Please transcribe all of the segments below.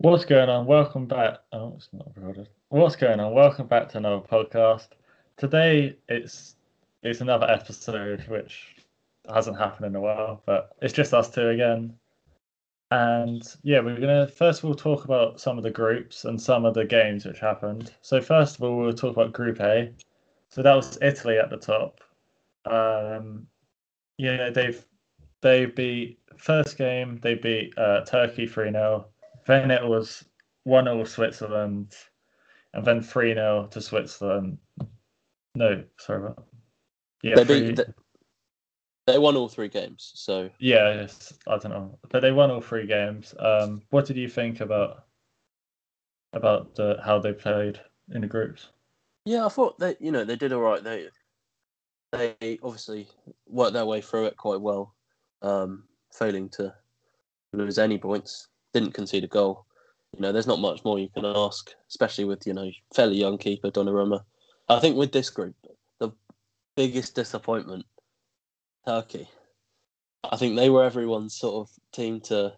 What's going on? Welcome back. Oh, it's not recorded. What's going on? Welcome back to another podcast. Today it's it's another episode which hasn't happened in a while, but it's just us two again. And yeah, we're gonna first of all talk about some of the groups and some of the games which happened. So first of all, we'll talk about Group A. So that was Italy at the top. Um, yeah, they've they beat first game. They beat uh, Turkey three 0 Then it was one 0 Switzerland, and then three 0 to Switzerland. No, sorry about. that. Yeah, they three- beat. They, they won all three games. So Yeah, yes, I don't know, but they won all three games. Um, what did you think about about the, how they played in the groups? yeah, I thought they, you know, they did all right. They they obviously worked their way through it quite well, um, failing to lose any points. Didn't concede a goal. You know, there's not much more you can ask, especially with you know fairly young keeper Donnarumma. I think with this group, the biggest disappointment, Turkey. I think they were everyone's sort of team to,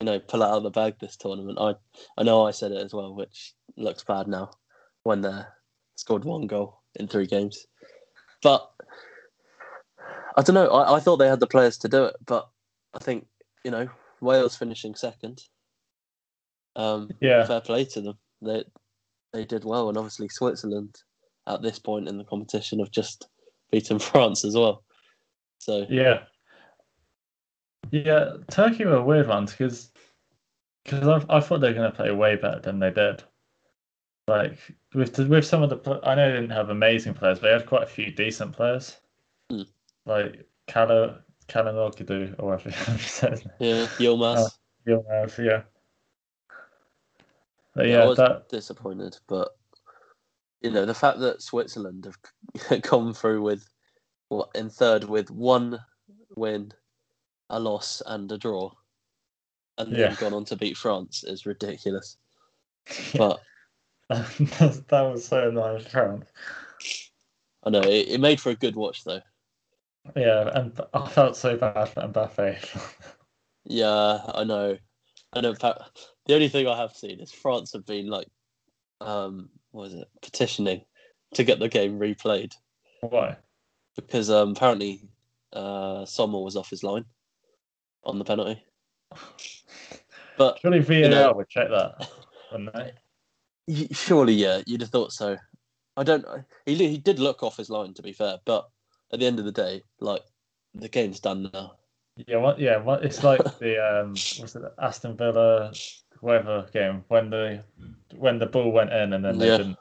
you know, pull out of the bag this tournament. I I know I said it as well, which looks bad now when they scored one goal in three games. But I don't know. I, I thought they had the players to do it, but I think you know Wales finishing second. Um, Yeah. fair play to them. They they did well, and obviously Switzerland at this point in the competition have just beaten France as well. So Yeah, yeah. Turkey were weird ones because because I, I thought they were going to play way better than they did. Like with the, with some of the I know they didn't have amazing players, but they had quite a few decent players. Hmm. Like Kala Calhanoglu or whatever yeah, Yilmaz. Oh, Yilmaz, yeah. But Yeah, I was that disappointed, but you know the fact that Switzerland have come through with what in third with one win, a loss, and a draw, and then gone on to beat France is ridiculous. But that was so nice, France. I know it, it made for a good watch though. Yeah, and I felt so bad for Mbappe. Yeah, I know. I know. in fact, The only thing I have seen is France have been like, um, what is it, petitioning to get the game replayed Why? because um, apparently uh, Sommer was off his line on the penalty. But Surely VAR know- would check that, wouldn't they? surely, yeah, you'd have thought so. I don't. He he did look off his line, to be fair. But at the end of the day, like the game's done now. Yeah, what? Yeah, what? It's like the um, was it Aston Villa, whatever game when the when the ball went in and then they Yeah. didn't.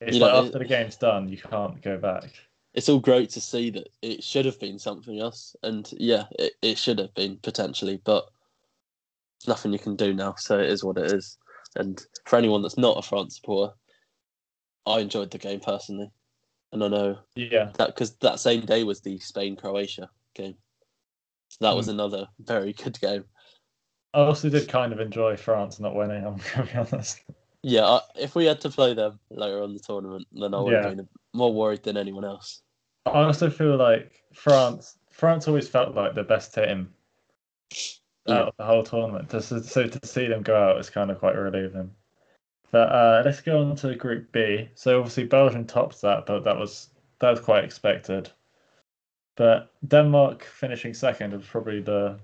It's You like know, after the game's done, you can't go back. It's all great to see that it should have been something else, and yeah, it, it should have been potentially, but there's nothing you can do now. So it is what it is. And for anyone that's not a France supporter, I enjoyed the game personally, and I know Yeah, that because that same day was the Spain Croatia game, so that was Hmm. another very good game. I also did kind of enjoy France not winning. I'm gonna be honest. Yeah, I, if we had to play them later on the tournament, then I would Yeah. have been more worried than anyone else. I also feel like France. France always felt like the best team Yeah. out of the whole tournament. So, so to see them go out is kind of quite relieving. But uh, let's go on to Group B. So obviously Belgium tops that, but that was that was quite expected. But Denmark finishing second is probably the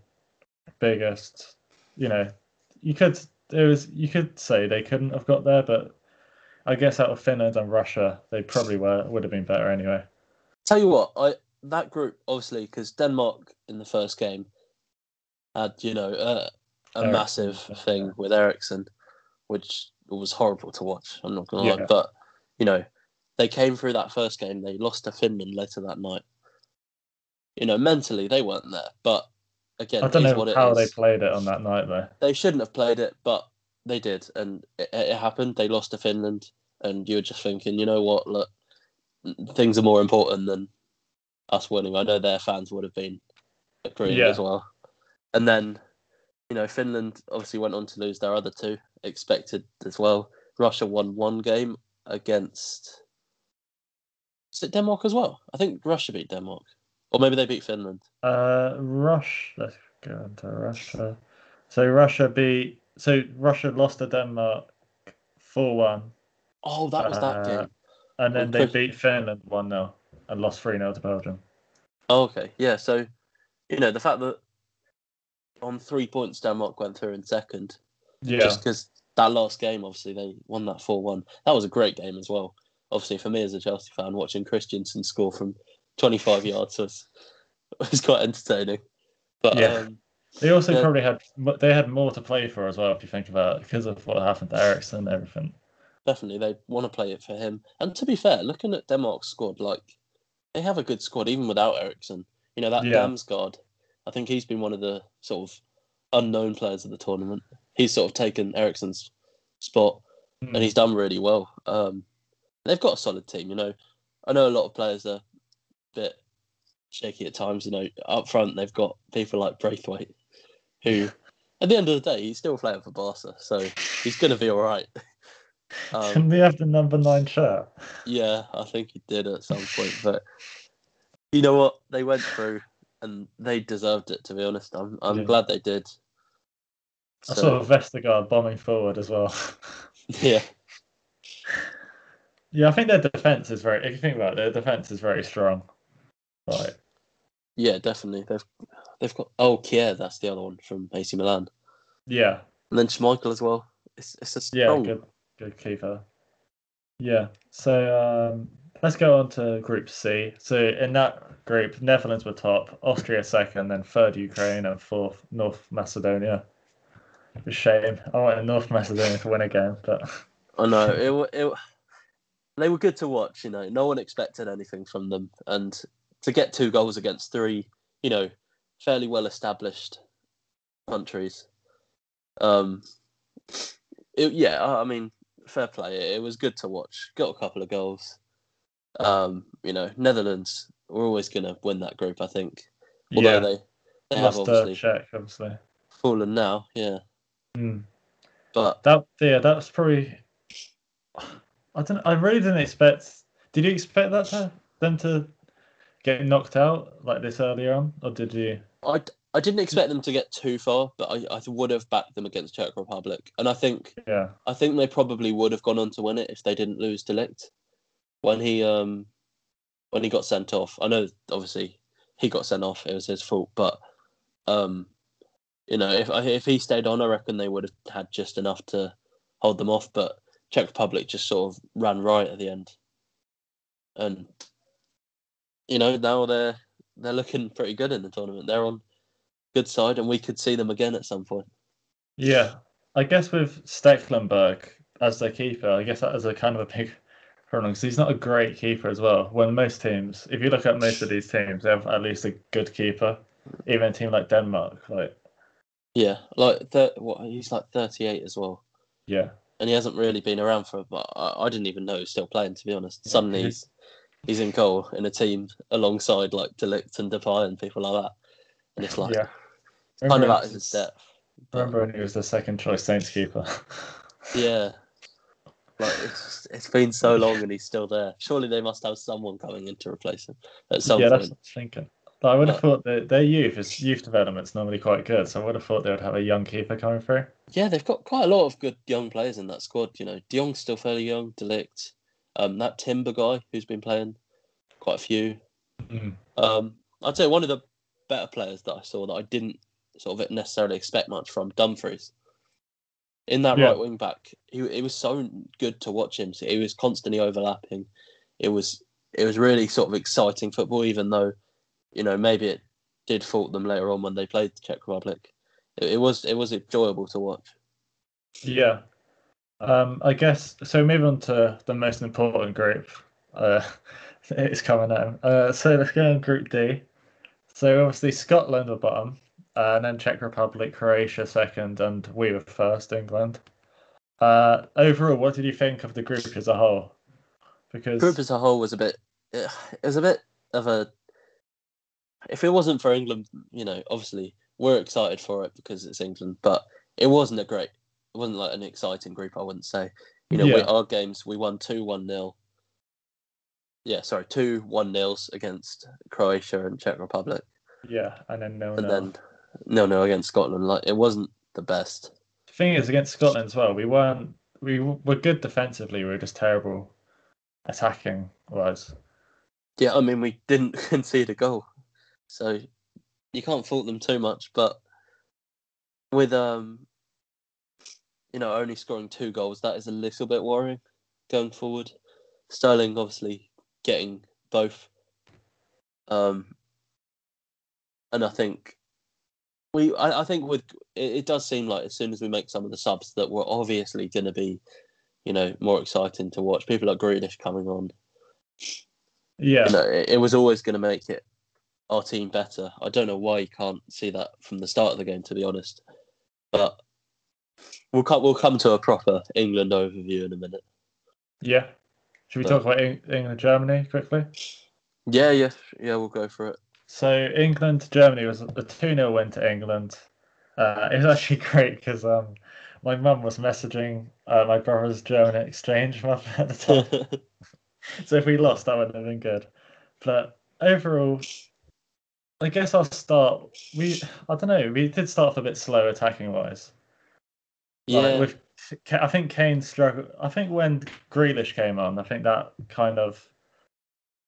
biggest. You know, you could it was you could say they couldn't have got there, but I guess out of Finland and Russia, they probably were would have been better anyway. Tell you what, I that group obviously because Denmark in the first game had you know uh, a massive yeah. thing with Eriksen, which was horrible to watch. I'm not gonna lie, but you know they came through that first game. They lost to Finland later that night. You know, mentally they weren't there, but again, I don't know how they played it on that night though. They shouldn't have played it, but they did, and it, it happened. They lost to Finland, and you were just thinking, you know what? Look, things are more important than us winning. I know their fans would have been agreeing Yeah. as well. And then, you know, Finland obviously went on to lose their other two, expected as well. Russia won one game against. Is it Denmark as well? I think Russia beat Denmark, or maybe they beat Finland. Uh, Rush. Let's go into Russia. So Russia beat so Russia lost to Denmark four one. Oh, that was that Uh, game. and then Oh, they beat Finland one 0 and lost three 0 to Belgium. Oh, okay, yeah. So, you know, the fact that on three points Denmark went through in second, Yeah, just because that last game, obviously they won that four one. That was a great game as well. Obviously, for me as a Chelsea fan, watching Christensen score from twenty five yards was was quite entertaining. But Yeah. um, they also Yeah. probably had they had more to play for as well if you think about it because of what happened to Eriksen and everything. definitely they want to play it for him. And to be fair, looking at Denmark's squad, like they have a good squad even without Eriksen. You know that Yeah. Damsgaard, I think he's been one of the sort of unknown players of the tournament. He's sort of taken Eriksen's spot, Hmm. and he's done really well. Um, they've got a solid team. You know, I know a lot of players are bit shaky at times. You know, up front they've got people like Braithwaite, who, at the end of the day, he's still playing for Barca, so he's going to be all right. Um, Can we have the number nine shirt? yeah, I think he did at some point, but you know what? They went through, and they deserved it. To be honest, I'm I'm Yeah. glad they did. I So, saw Vestergaard bombing forward as well. yeah, yeah, I think their defense is very. If you think about it, their defense is very strong. Right. yeah, definitely. They've they've got oh Kjaer, that's the other one from AC Milan, Yeah. and then Schmeichel as well. It's it's a Yeah. Good. Good keeper. Yeah. So um, let's go on to Group C. So in that group, Netherlands were top, Austria second, then third Ukraine, and fourth North Macedonia. A shame. I wanted North Macedonia to win again, but I know it, it. They were good to watch. You know, no one expected anything from them, and to get two goals against three, you know, fairly well established countries. Um, it, yeah, I mean, fair play. It, it was good to watch. Got a couple of goals. Um, you know, Netherlands were always going to win that group. I think, although yeah, they they have lost obviously Czech, obviously. fallen now. Yeah, Mm. but That yeah, that's probably. I don't. I really didn't expect. Did you expect that to them to get knocked out like this earlier on, or did you? I, I didn't expect them to get too far, but I, I would have backed them against Czech Republic, and I think Yeah. I think they probably would have gone on to win it if they didn't lose to De Ligt when he um when he got sent off. I know obviously he got sent off; it was his fault, but um you know if if he stayed on, I reckon they would have had just enough to hold them off. But Czech Republic just sort of ran right at the end, and you know now they're they're looking pretty good in the tournament. They're on good side, and we could see them again at some point. Yeah, I guess with Stekelenburg as their keeper, I guess that is a kind of a big problem because he's not a great keeper as well. When most teams, if you look at most of these teams, they have at least a good keeper. Even a team like Denmark, like Yeah, like th- what he's like thirty eight as well. yeah, and he hasn't really been around for. But I, I didn't even know he was still playing. To be honest, suddenly he's- he's, in goal in a team alongside like De Ligt and Depay and people like that, and it's like yeah. kind of out of his- depth. Remember when he was the second choice Saints keeper? yeah, like it's just, it's been so long and he's still there. Surely they must have someone coming in to replace him at some yeah, that's what I was thinking. But I would have But- thought that their youth is youth development's normally quite good, so I would have thought they would have a young keeper coming through. Yeah, they've got quite a lot of good young players in that squad. You know, De Jong's still fairly young. De Ligt, um, that Timber guy who's been playing quite a few. Mm. Um, I'd say one of the better players that I saw that I didn't sort of necessarily expect much from Dumfries. In that Yeah. right wing back, he it was so good to watch him. So he was constantly overlapping. It was it was really sort of exciting football, even though you know maybe it did fault them later on when they played the Czech Republic. It, it was it was enjoyable to watch. Yeah. Um, I guess so. Move on to the most important group. Uh, it's coming out. Uh, so let's go on Group D. So obviously Scotland were bottom, uh, and then Czech Republic, Croatia second, and we were first, England. Uh, overall, what did you think of the group as a whole? Because group as a whole was a bit it was a bit of a if it wasn't for England, you know, obviously we're excited for it because it's England, but it wasn't a great it wasn't like an exciting group, I wouldn't say. You know, we, our games we won two one nil. Yeah, sorry, two one nils against Croatia and Czech Republic. yeah, and then no, And no. then no no against Scotland. Like it wasn't the best. to thing is against Scotland as well. We weren't. We were good defensively. We were just terrible attacking wise. Yeah, I mean, we didn't concede a goal, so you can't fault them too much. But with um, you know, only scoring two goals, that is a little bit worrying going forward. Sterling obviously getting both, um, and I think we, I, I think with it, it does seem like as soon as we make some of the subs that we're obviously going to be, you know, more exciting to watch. People like Grealish coming on. Yeah, You know, it, it was always going to make it our team better. I don't know why you can't see that from the start of the game, to be honest. But we'll come we'll come to a proper England overview in a minute. yeah. Should we talk about Eng- England Germany quickly? Yeah, yeah, yeah. We'll go for it. So England Germany was a 2 0 win to England. Uh, it was actually great because um, my mum was messaging uh, my brother's German exchange mum at the time. so if we lost, that wouldn't have been good. But overall, I guess I'll start. We I don't know. We did start off a bit slow attacking wise. Yeah, Like with, I think Kane struggled. I think when Grealish came on, I think that kind of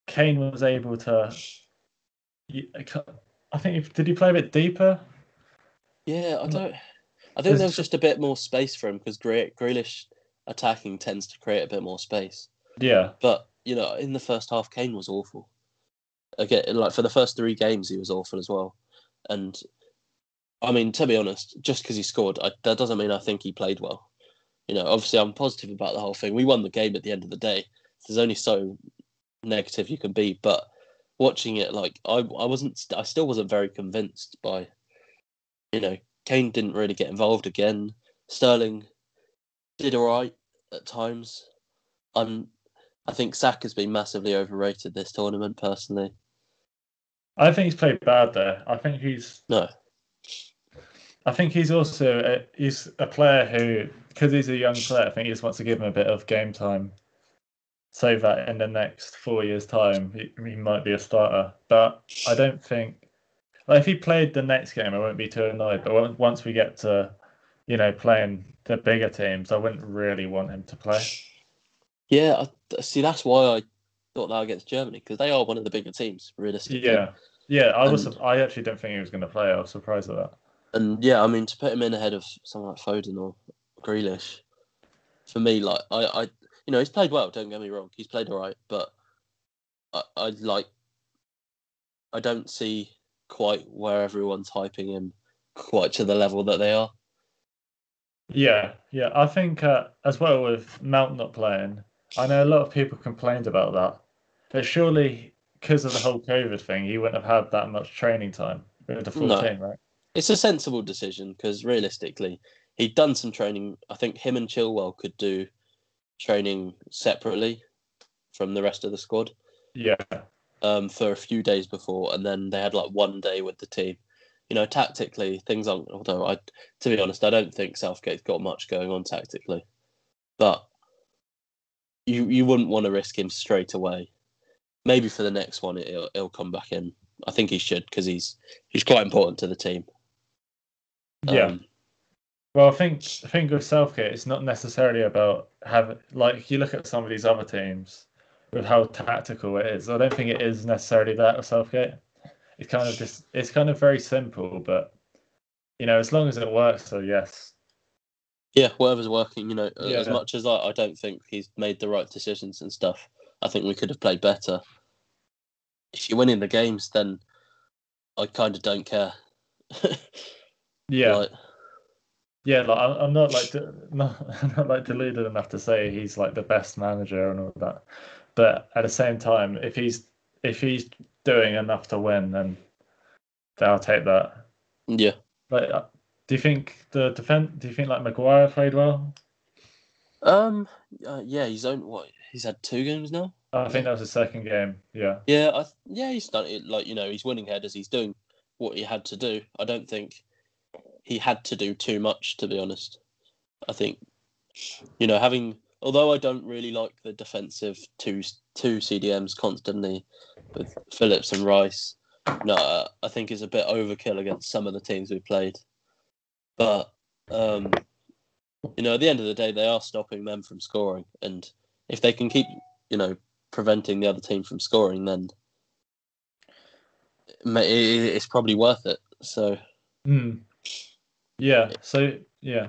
Kane was able to. I think did he play a bit deeper? yeah. I Mm. don't. I think There's- there was just a bit more space for him because Gre- Grealish attacking tends to create a bit more space. Yeah, But you know, in the first half, Kane was awful. Again, like for the first three games, he was awful as well. And I mean, to be honest, just because he scored, I, that doesn't mean I think he played well. You know, obviously, I'm positive about the whole thing. We won the game at the end of the day. There's only so negative you can be, but watching it, like I, I wasn't, I still wasn't very convinced by. You know, Kane didn't really get involved again. Sterling did all right at times. I'm I think Saka has been massively overrated this tournament, personally. I think he's played bad there. I think he's. No. I think he's also a, he's a player who, because he's a young player, I think he just wants to give him a bit of game time, so that in the next four years' time he, he might be a starter. But I don't think, like, if he played the next game, I wouldn't be too annoyed. But once we get to, you know, playing the bigger teams, I wouldn't really want him to play. Yeah, I, see, that's why I thought that against Germany because they are one of the bigger teams, realistically. Yeah, yeah. I was. And- I actually don't think he was going to play. I was surprised at that. And yeah, I mean to put him in ahead of someone like Foden or Grealish, for me, like I, I, you know, he's played well. Don't get me wrong, he's played all right, but I, I like, I don't see quite where everyone's hyping him quite to the level that they are. Yeah, yeah. I think uh, as well with Mount not playing, I know a lot of people complained about that, but surely because of the whole COVID thing, he wouldn't have had that much training time with the full No. team, right? It's a sensible decision because realistically, he'd done some training. I think him and Chilwell could do training separately from the rest of the squad Yeah, um, for a few days before, and then they had like one day with the team. You know, tactically, things aren't. Although I, to be honest, I don't think Southgate's got much going on tactically, but you you wouldn't want to risk him straight away. Maybe for the next one, it'll, it'll come back in. I think he should because he's he's quite important to the team. Yeah. Um, Well, I think I think with Southgate, it's not necessarily about having like you look at some of these other teams with how tactical it is. I don't think it is necessarily that with Southgate. It's kind of just it's kind of very simple, but you know, as long as it works, so yes. Yeah, whatever's working, you know, uh, as Yeah. much as I, I don't think he's made the right decisions and stuff, I think we could have played better. If you're winning the games, then I kind of don't care. Yeah. Like, Yeah, like I'm not like de- not, I'm not like deluded enough to say he's like the best manager and all that, but at the same time, if he's if he's doing enough to win, then, I'll take that. yeah. Like, uh, do you think the defense? Do you think like Maguire played well? Um. Uh, yeah, he's owned what? He's had two games now. I think that was his second game. Yeah, Yeah. I, yeah, he's done it. Like you know, he's winning headers. He's doing what he had to do. I don't think he had to do too much, to be honest. I think you know having. Although I don't really like the defensive two two CDMs constantly with Phillips and Rice, no, I think it's a bit overkill against some of the teams we played. But um, you know, at the end of the day, they are stopping them from scoring, and if they can keep, you know, preventing the other team from scoring, then it's probably worth it. So, mm. Yeah. So yeah.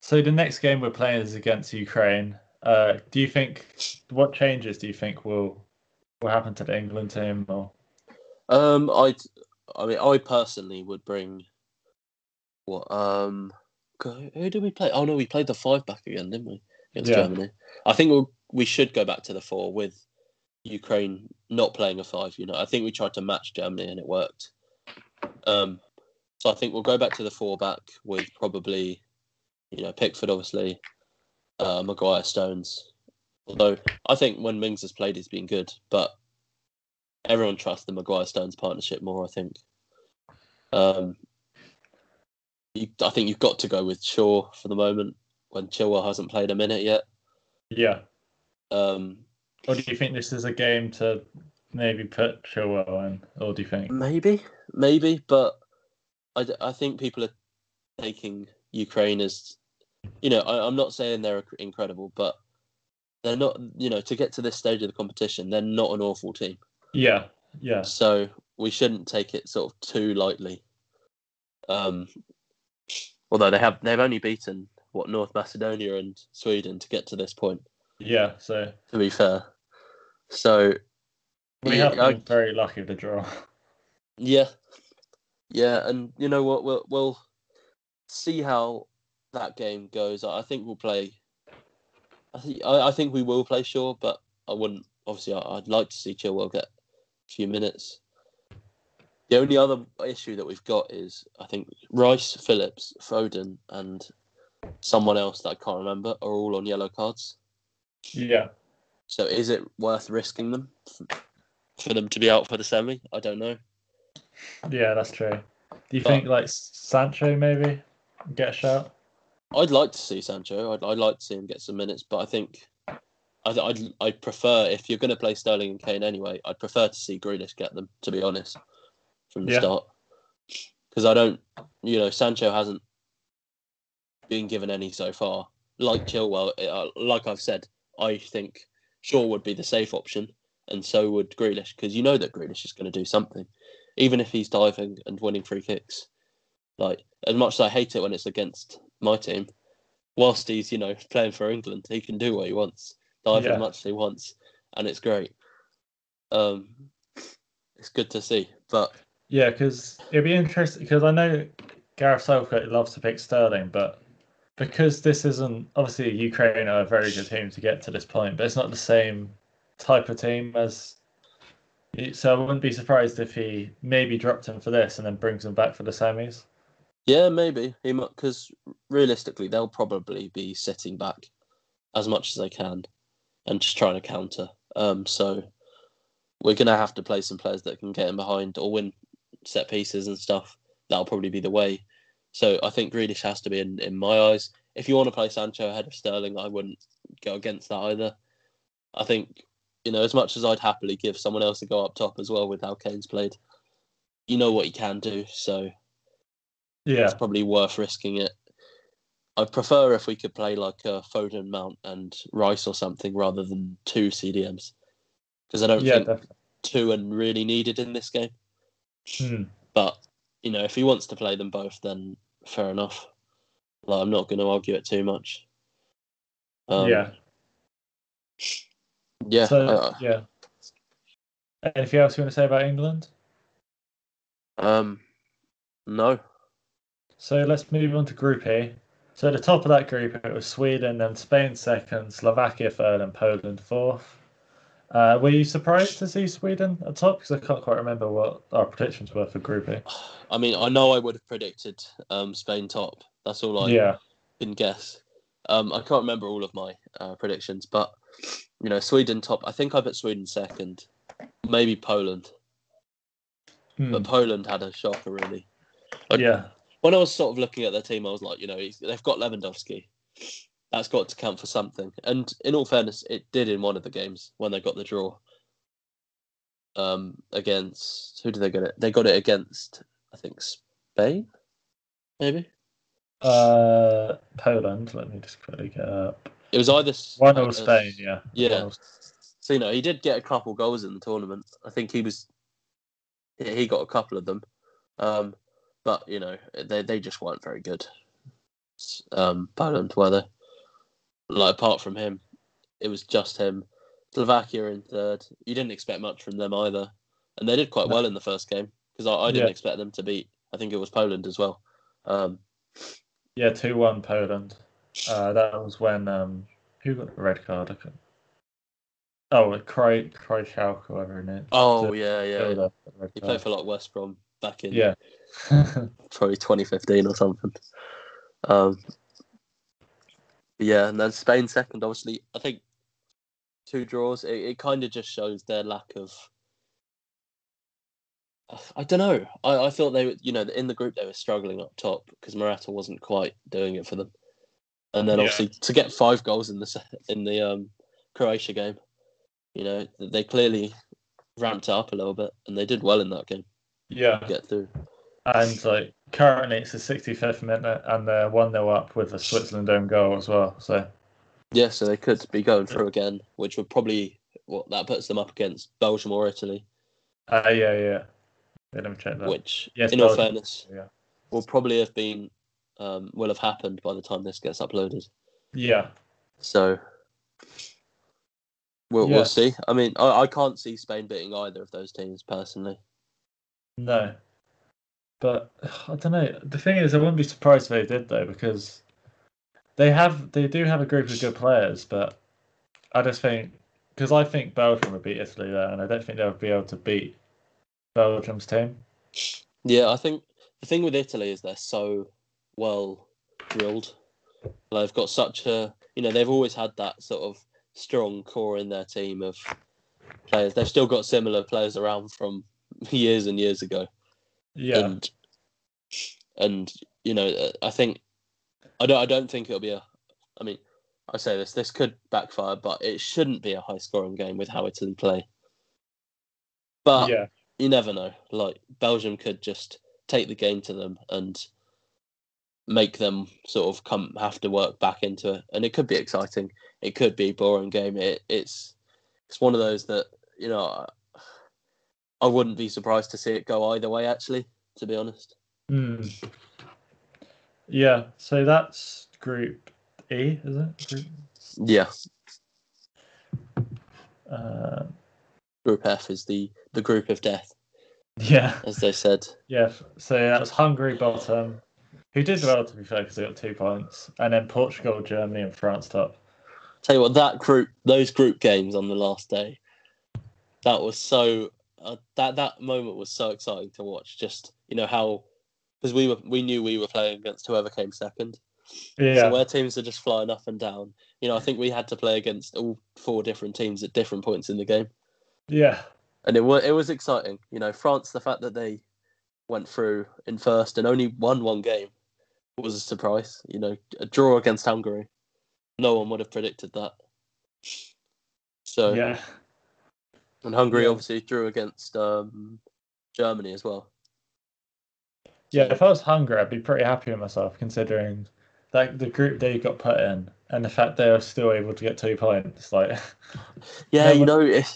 So the next game we're playing is against Ukraine. Uh, do you think what changes do you think will will happen to the England team? Or um, I, I mean, I personally would bring what um, who did we play? Oh no, we played the five back again, didn't we? Against yeah. Germany. I think we'll, we should go back to the four with Ukraine not playing a five. You know, I think we tried to match Germany and it worked. Um, so I think we'll go back to the four back with probably, you know, Pickford obviously, uh, Maguire, Stones. Although I think when Mings has played, he's been good, but everyone trusts the Maguire Stones partnership more. I think. Um, you, I think you've got to go with Shaw for the moment when Chilwell hasn't played a minute yet. Yeah. Um, or do you think this is a game to maybe put Chilwell in, or do you think maybe, maybe? But I, I think people are taking Ukraine as, you know, I, I'm not saying they're incredible, but they're not. You know, to get to this stage of the competition, they're not an awful team. Yeah, yeah. So we shouldn't take it sort of too lightly. Um, although they have they've only beaten what North Macedonia and Sweden to get to this point. Yeah, so to be fair, so we yeah, have been I, very lucky with the draw. Yeah, yeah, and you know what? We'll we'll see how that game goes. I think we'll play. I think I, I think we will play Shaw, but I wouldn't. Obviously, I, would like to see Chilwell get a few minutes. The only other issue that we've got is I think Rice, Phillips, Foden, and someone else that I can't remember are all on yellow cards. Yeah. So is it worth risking them for them to be out for the semi? I don't know. Yeah, that's true. Do you but, think like Sancho maybe get a shot? I'd like to see Sancho. I'd, I'd like to see him get some minutes, but I think I'd, I'd, I'd prefer if you're going to play Sterling and Kane anyway. I'd prefer to see Grealish get them. To be honest, from the yeah. start, because I don't, you know, Sancho hasn't been given any so far. Like Chilwell, uh, like I've said, I think Shaw would be the safe option, and so would Grealish, because you know that Grealish is going to do something, even if he's diving and winning free kicks. Like as much as I hate it when it's against my team, whilst he's you know playing for England, he can do what he wants, dive yeah. as much as he wants, and it's great. Um, it's good to see, but yeah, because it'd be interesting because I know Gareth Southgate loves to pick Sterling, but because this isn't obviously Ukraine are a very good team to get to this point, but it's not the same type of team as. So I wouldn't be surprised if he maybe dropped him for this and then brings him back for the semis. Yeah, maybe he might because realistically they'll probably be sitting back as much as they can and just trying to counter. Um, so we're gonna have to play some players that can get in behind or win set pieces and stuff. That'll probably be the way. So I think Grealish has to be in, in my eyes. If you want to play Sancho ahead of Sterling, I wouldn't go against that either. I think, you know, as much as I'd happily give someone else a go up top as well with how Kane's played, you know what he can do. So yeah, it's probably worth risking it. I'd prefer if we could play like a Foden, Mount, and Rice or something rather than two CDMs because I don't yeah, think definitely. two are really needed in this game. Hmm. But you know, if he wants to play them both, then fair enough. Like, I'm not going to argue it too much. Um, yeah. Yeah. So, uh, yeah. Anything else you want to say about England? Um, no. So let's move on to Group E. So at the top of that group, it was Sweden, then Spain second, Slovakia third, and Poland fourth. Uh, were you surprised to see Sweden at top? Because I can't quite remember what our predictions were for Group E. I mean, I know I would have predicted um, Spain top. That's all I yeah. can guess. Um, I can't remember all of my uh, predictions, but you know, Sweden top. I think I put Sweden second, maybe Poland, hmm. but Poland had a shocker really. Like, yeah. When I was sort of looking at their team, I was like, you know, they've got Lewandowski. That's got to count for something. And in all fairness, it did in one of the games when they got the draw. Um, against who did they get it? They got it against I think Spain, maybe. Uh, uh, Poland. Let me just quickly get up. It was either One uh, or Spain, yeah. yeah. Or- So you know, he did get a couple goals in the tournament. I think he was he he got a couple of them, um, but you know they they just weren't very good. Um, Poland were they? Like apart from him, it was just him. Slovakia in third. You didn't expect much from them either, and they did quite well in the first game because I, I didn't Yeah. expect them to beat. I think it was Poland as well. Um, Yeah, two one Poland. Uh, that was when um, who got the red card? I. Oh, Cry Krychowiak, whoever it is. oh The- yeah, yeah. He played for like West Brom back in Yeah. probably 2015 or something. Um, yeah, and then Spain second. Obviously, I think two draws. It, it kind of just shows their lack of. I don't know. I, I thought they, were, you know, in the group they were struggling up top because Morata wasn't quite doing it for them, and then Yeah. obviously to get five goals in the in the um, Croatia game, you know, they clearly ramped up a little bit, and they did well in that game. yeah. Get through. And like currently it's the 65th minute and they're 1 0 up with a Switzerland own goal as well. So Yeah, so they could be going through again, which would probably what that puts them up against Belgium or Italy, uh, yeah, yeah. Let me check that. which, Yes, in all fairness, Yeah. will probably have been um, will have happened by the time this gets uploaded. Yeah. So we'll Yeah. we'll see. I mean, I, I can't see Spain beating either of those teams personally. No. But I don't know. The thing is, I wouldn't be surprised if they did though, because they have they do have a group of good players, but I just think because I think Belgium would beat Italy there, and I don't think they would be able to beat Belgium's team. Yeah, I think the thing with Italy is they're so well drilled. They've got such a, you know, they've always had that sort of strong core in their team of players. They've still got similar players around from years and years ago. Yeah, And and you know, I think I don't I don't think it'll be a I mean, I say this, this could backfire, but it shouldn't be a high scoring game with how Italy play. But yeah, you never know. Like Belgium could just take the game to them and make them sort of come have to work back into it, and it could be exciting. It could be a boring game. It, it's it's one of those that you know I, I wouldn't be surprised to see it go either way. Actually, to be honest. Hmm. yeah. So that's Group E, is it? Group, Yeah, uh, Group F is the the group of death, yeah, as they said. yeah. So that was Hungary bottom, who did well to be fair because they got two points, and then Portugal, Germany, and France top. Tell you what, that group, those group games on the last day, that was so. Uh, that that moment was so exciting to watch. Just you know how, because we were we knew we were playing against whoever came second. Yeah, So where teams are just flying up and down. You know, I think we had to play against all four different teams at different points in the game, yeah, and it was it was exciting. You know, France, the fact that they went through in first and only won one game was a surprise. You know, a draw against Hungary, no one would have predicted that. So yeah. And Hungary Yeah. obviously drew against um, Germany as well. Yeah, if I was Hungary, I'd be pretty happy with myself considering like the group they got put in and the fact they were still able to get two points. Like, Yeah, No you know, it,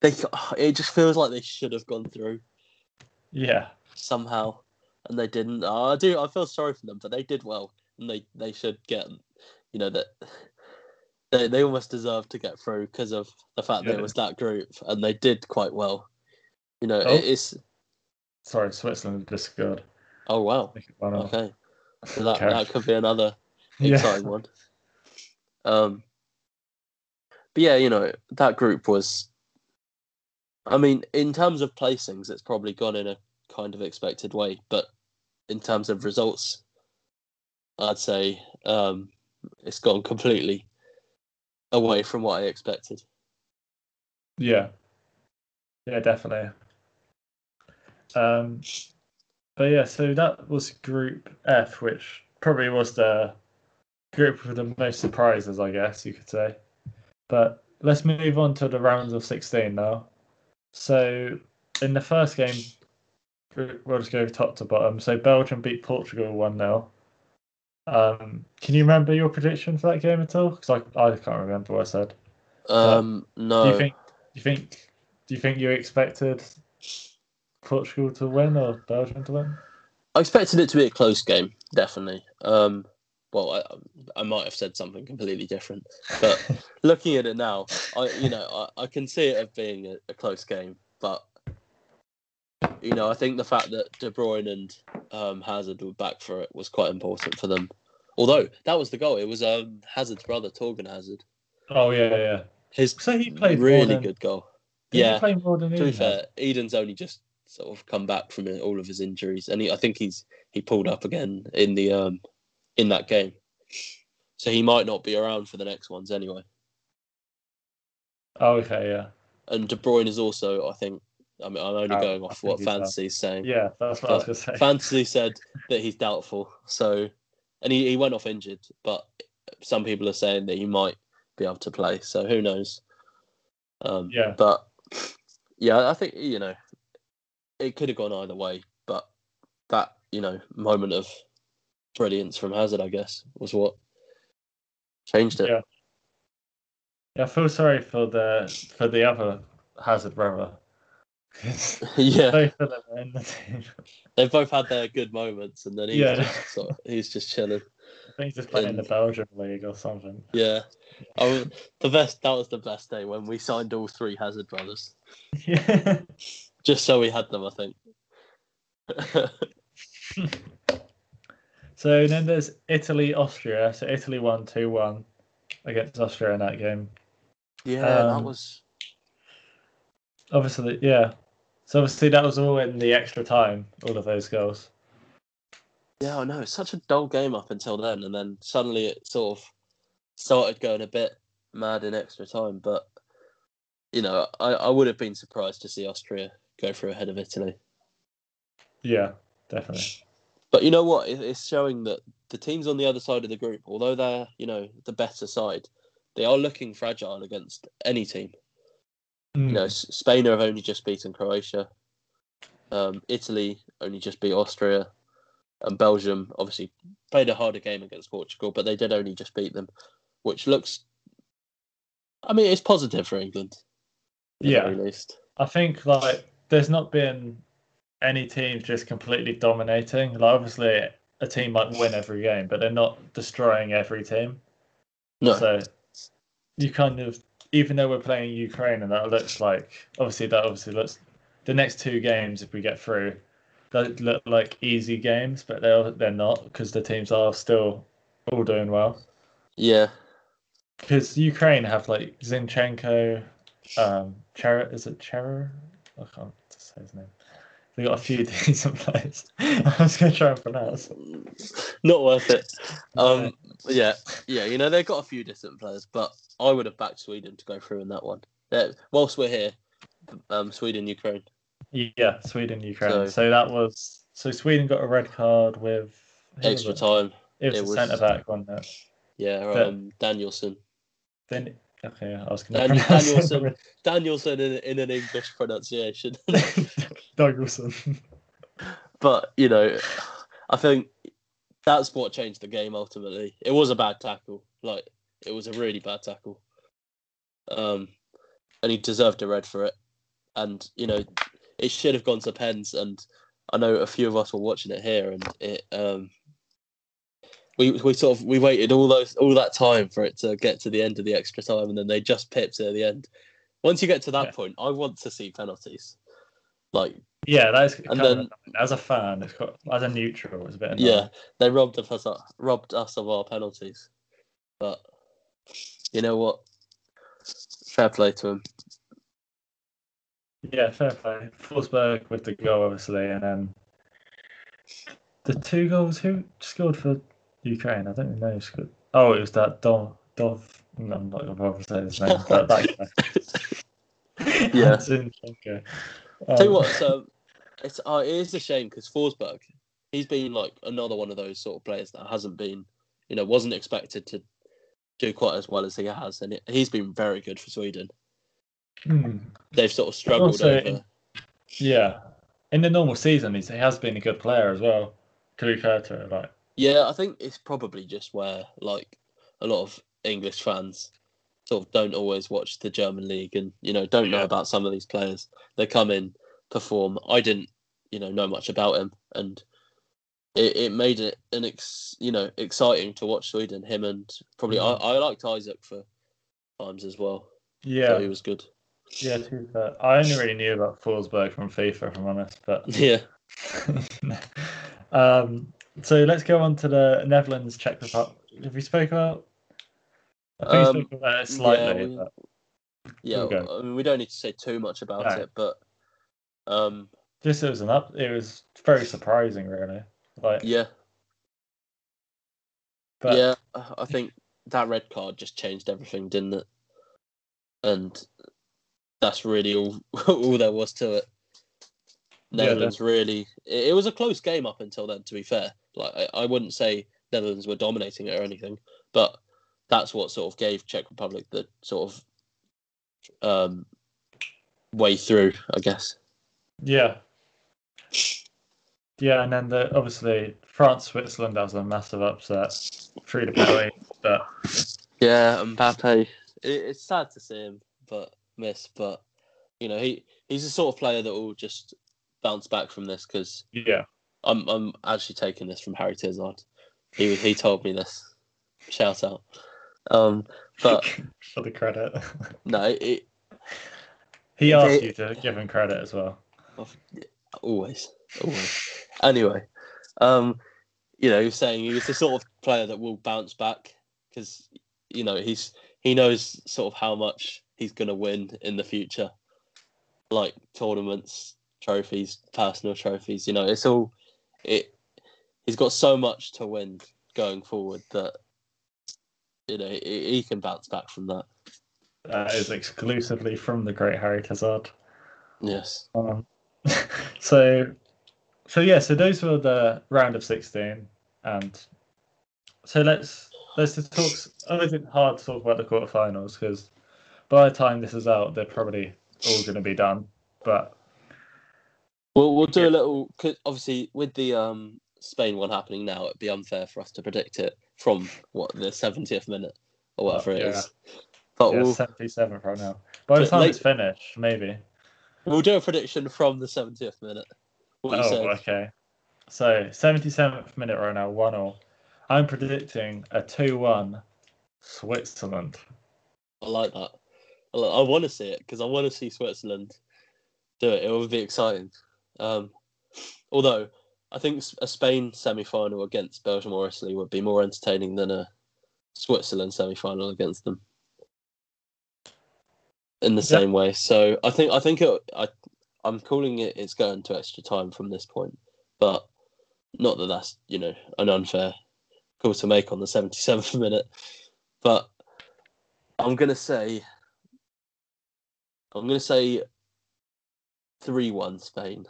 they it just feels like they should have gone through yeah, somehow, and they didn't. Oh, I do. I feel sorry for them, but they did well, and they they should get. You know that they they almost deserve to get through because of the fact that it was that group, and they did quite well. You know, Oh. it, it's sorry, Switzerland scored. oh wow, I think it won off. okay, so that that could be another Yeah, exciting one. Um, but yeah, you know that group was. I mean, in terms of placings, it's probably gone in a kind of expected way, but in terms of results, I'd say um, it's gone completely away from what I expected. yeah, yeah, definitely. Um, but yeah, so that was Group F, which probably was the group with the most surprises, I guess you could say. But let's move on to the rounds of 16 now. So in the first game, we'll just go top to bottom. So Belgium beat Portugal 1 0. Um, can you remember your prediction for that game at all? Because I, I can't remember what I said. Um, no. Do you think? Do you think? Do you think you expected Portugal to win or Belgium to win? I expected it to be a close game, definitely. Um, well, I, I might have said something completely different, but looking at it now, I you know I, I can see it as being a, a close game, but you know I think the fact that De Bruyne and um, Hazard were back for it was quite important for them. Although that was the goal, it was um, Hazard's brother, Torgan Hazard. Oh yeah, yeah. His So he played really than- good goal. Yeah, he more than to be Eden? fair, Eden's only just sort of come back from all of his injuries, and he, I think he's he pulled up again in the um in that game, so he might not be around for the next ones anyway. Oh, okay, yeah, And De Bruyne is also, I think, I mean, I'm only Out. going off what. Fantasy's saying. yeah. That's what I was gonna say. Fantasy said that he's doubtful, so and he, he went off injured, but some people are saying that he might be able to play, so who knows? Um, Yeah. but yeah, I think you know it could have gone either way, but that you know moment of brilliance from Hazard, I guess, was what changed it. Yeah. Yeah, I feel sorry for the for the other Hazard brother. Yeah, Both of them are in the team. they've both had their good moments, and then he's Yeah. just sort of, he's just chilling. I think he's just playing in the Belgian league or something. Yeah, was, the best. That was the best day when we signed all three Hazard brothers, Yeah. just so we had them. I think. So then there's Italy Austria. So Italy won two one against Austria in that game. yeah, that Um, was. Obviously, yeah. So obviously that was all in the extra time. All of those goals. Yeah, I know. It's such a dull game up until then, and then suddenly it sort of started going a bit mad in extra time. But you know, I, I would have been surprised to see Austria go through ahead of Italy. Yeah, definitely. But you know what? It, it's showing that the teams on the other side of the group, although they're you know the better side, they are looking fragile against any team. Mm. You know, Spain have only just beaten Croatia. Um, Italy only just beat Austria, and Belgium obviously played a harder game against Portugal, but they did only just beat them, which looks. I mean, it's positive for England. Yeah. at least. I think like there's not been any teams just completely dominating. Like obviously a team might win every game, but they're not destroying every team. No, So you kind of even though we're playing Ukraine and that looks like obviously that obviously looks the next two games if we get through that look like easy games, but they're they're not because the teams are still all doing well. yeah, Because Ukraine have like Zinchenko, um, Cher is it Cher? I can't say his name. They got a few decent players. I was going to try and pronounce. not worth it. Um, yeah, yeah. You know, they've got a few decent players, but I would have backed Sweden to go through in that one. Yeah, whilst we're here, um, Sweden, Ukraine. Yeah, Sweden, Ukraine. So- So, that was so Sweden got a red card with Extra it? time. It was It the was- centre back, wasn't it? Yeah, But- um, Danielson. Then okay, I was going to Dan- Danielson. Danielson in, in an English pronunciation. Douglason. but, you know, I think that's what changed the game ultimately. It was a bad tackle. Like, it was a really bad tackle. Um, and he deserved a red for it. And, you know, it should have gone to pens. And I know a few of us were watching it here and it, um, we, we sort of we waited all those all that time for it to get to the end of the extra time and then they just pipped it at the end. Once you get to that Yeah. point, I want to see penalties. Like Yeah, that is And then- annoying. as a fan, as a neutral, it's a bit annoying. Yeah, they robbed us of robbed us of our penalties. But you know what? Fair play to him. Yeah, fair play. Forsberg with the goal, obviously, and then the two goals. Who scored for Ukraine? I don't even know who scored. Oh, it was that Dov. Dov. no, I'm not going to bother saying his name. That, that guy. Yeah. Zinchenko. Tell you Um, what, so it's uh, it is a shame because Forsberg, he's been like another one of those sort of players that hasn't been, you know, wasn't expected to do quite as well as he has, and it, he's been very good for Sweden. hmm, They've sort of struggled Also, over. in- Yeah, in the normal season, he's, he has been a good player as well. To be fair to it, like Yeah, I think it's probably just where like a lot of English fans sort of don't always watch the German league and you know don't know Yeah. about some of these players. They come in, perform. I didn't, you know, know much about him, and it, it made it an ex, you know exciting to watch Sweden. Him and probably Mhm. I, I liked Isak for times as well. Yeah, so he was good. yeah. To be fair, I only really knew about Forsberg from FIFA, if I'm honest. But Yeah, um, so let's go on to the Netherlands Czech Republic. Have we spoke about? I think Um, we spoke about it slightly. we- but yeah. I mean, we don't need to say too much about No. it, but um, it was an up. It was very surprising, really. Like, yeah, but yeah. I think that red card just changed everything, didn't it? And that's really all all there was to it. Yeah, Netherlands really. It, it was a close game up until then. To be fair, like I, I wouldn't say Netherlands were dominating it or anything, but that's what sort of gave Czech Republic the sort of um, way through, I guess. Yeah. Yeah, and then the obviously France Switzerland that was a massive upset through the penalty, but Yeah, Mbappe. It, it's sad to see him, but miss. But you know, he he's the sort of player that will just bounce back from this because yeah, I'm I'm actually taking this from Harry Tizard. He he told me this. Shout out. Um, but for the credit. no, it, he asked They- you to give him credit as well. always. Anyway, um, you know, he was saying he was the sort of player that will bounce back because you know he's he knows sort of how much he's going to win in the future, like tournaments, trophies, personal trophies. You know, it's all it. He's got so much to win going forward that you know he, he can bounce back from that. That is exclusively from the great Harry Tazard. Yes. Um, so, so yeah, so those were the round of sixteen, and so let's let's just talk. Oh, is it hard to talk about the quarterfinals because by the time this is out, they're probably all going to be done. But We'll we'll do a little. 'cause obviously, with the um Spain one happening now, it'd be unfair for us to predict it from what the seventieth minute or whatever it Yeah. is. But yeah, we'll seventy seventh right now. By the time late- it's finished, maybe. we'll do a prediction from the seventieth minute. What Oh, okay. So seventy seventh minute right now, one all. I'm predicting a two one Switzerland. I like that. I, like, I want to see it because I want to see Switzerland do it. It would be exciting. Um, although I think a Spain semi-final against Belgium or Italy would be more entertaining than a Switzerland semi-final against them. In the Yeah. same way, so I think I think it, I I'm calling it it's going to extra time from this point, but not that that's you know an unfair call to make on the 77th minute, but I'm gonna say I'm gonna say three one Spain